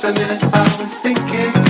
the minute I was thinking.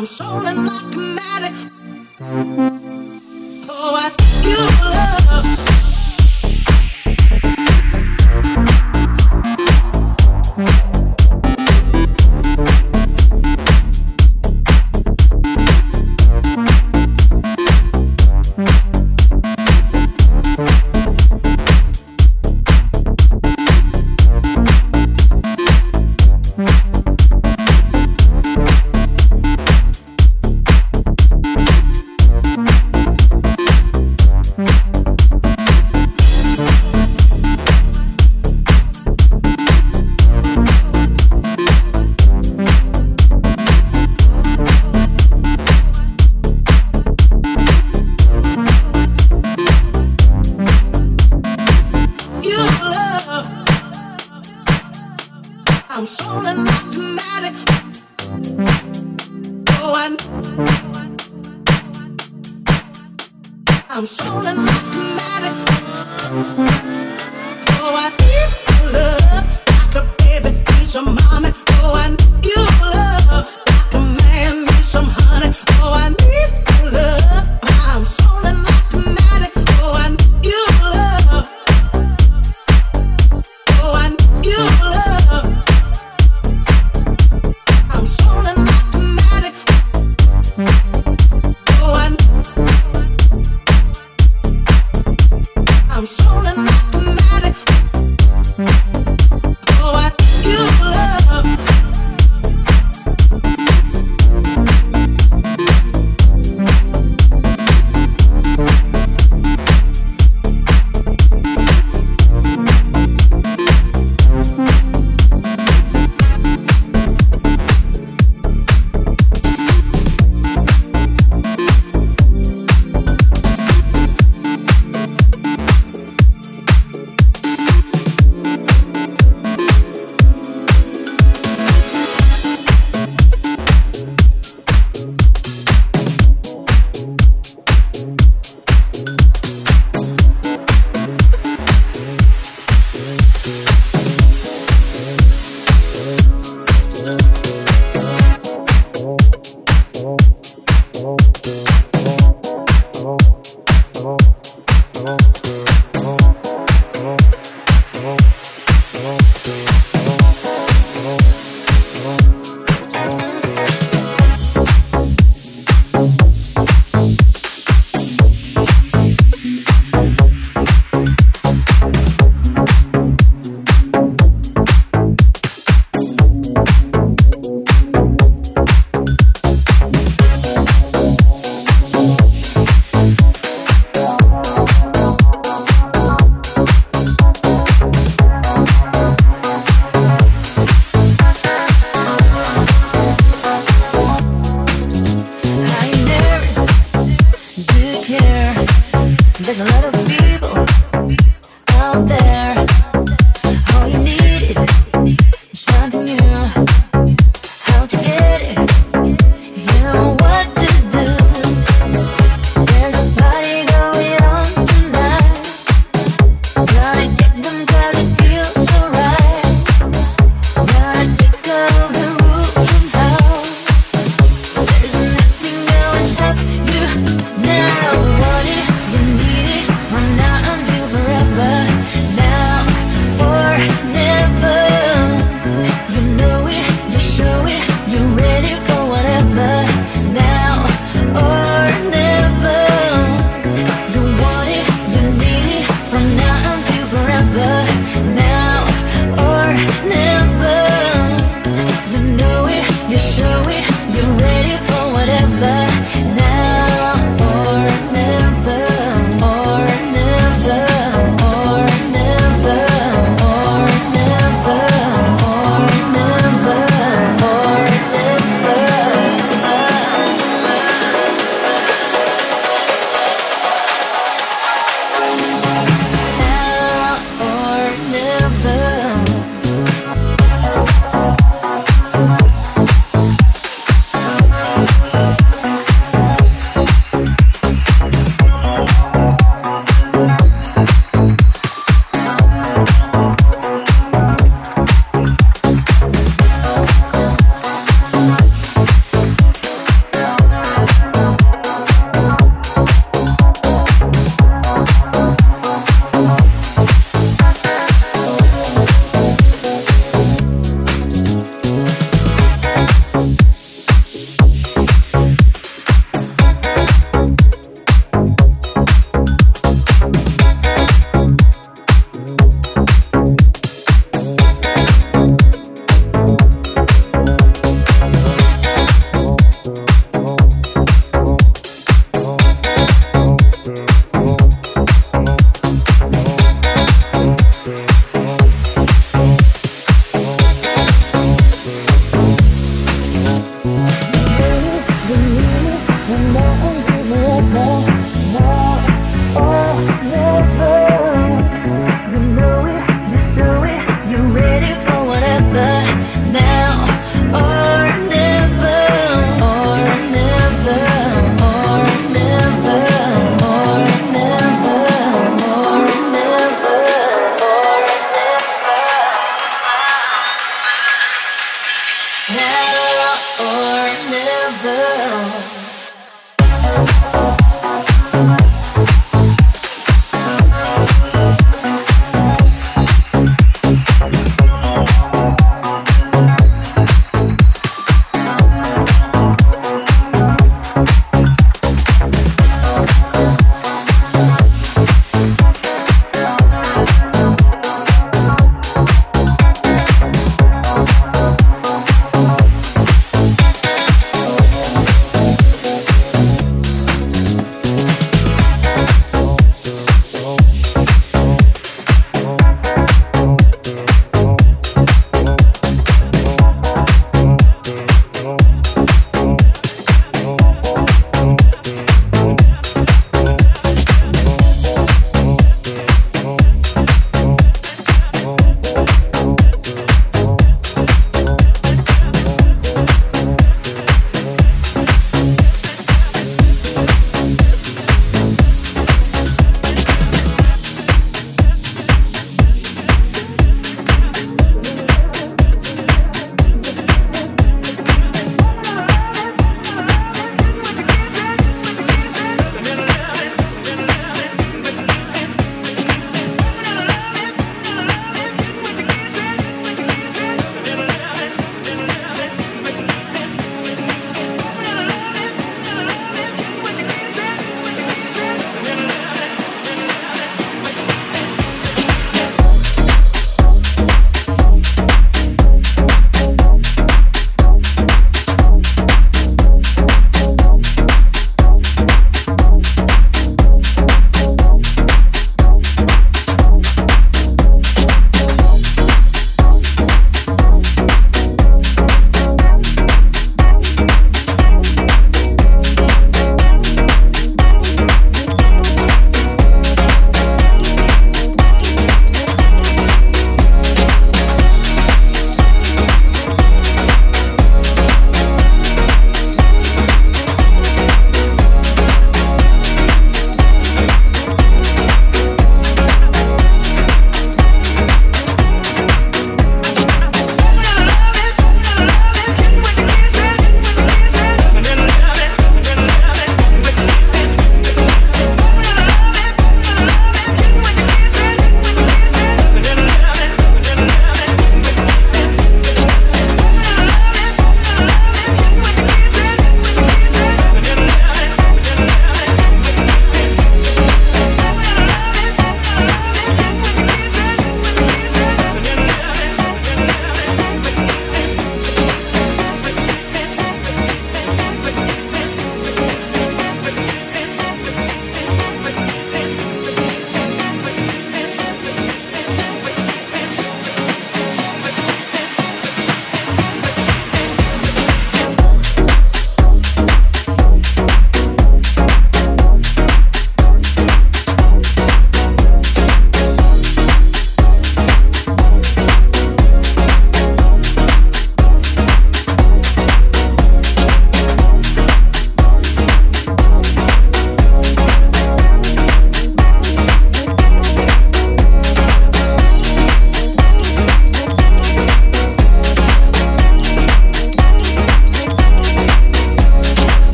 I'm so not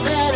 progress.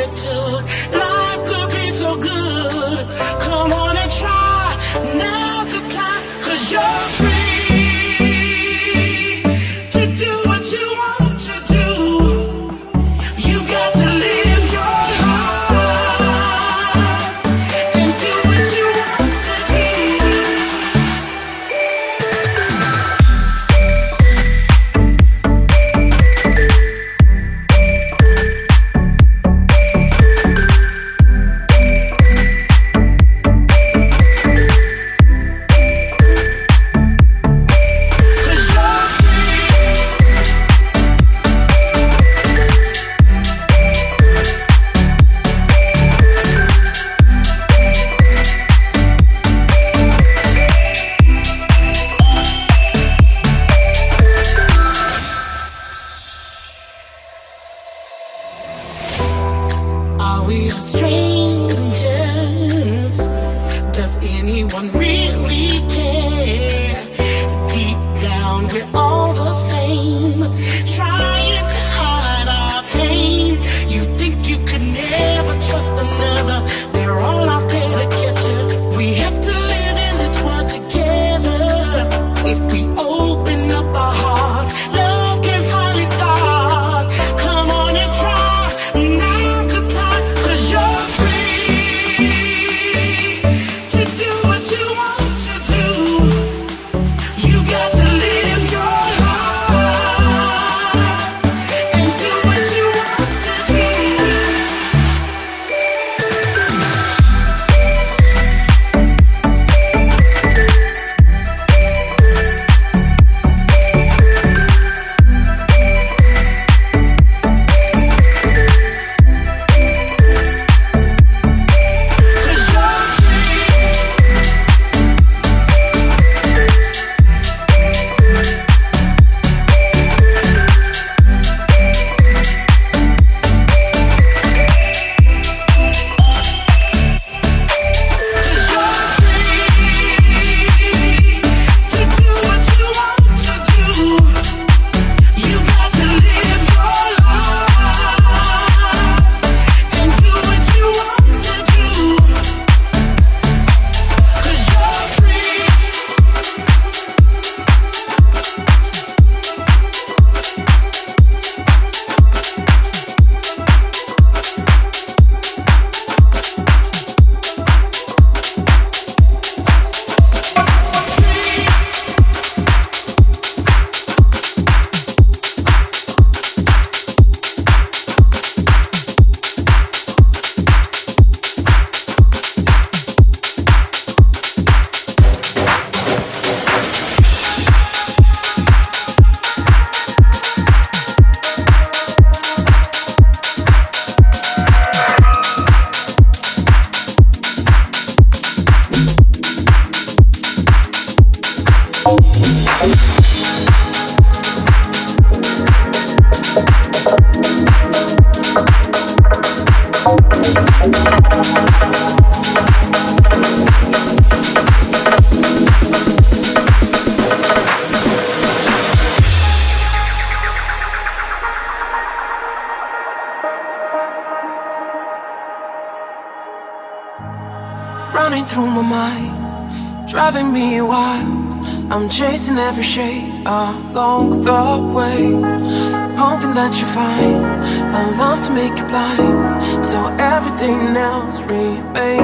Chasing every shade along the way. Hoping that you find a love to make you blind, so everything else remains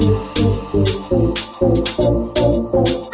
Thank you.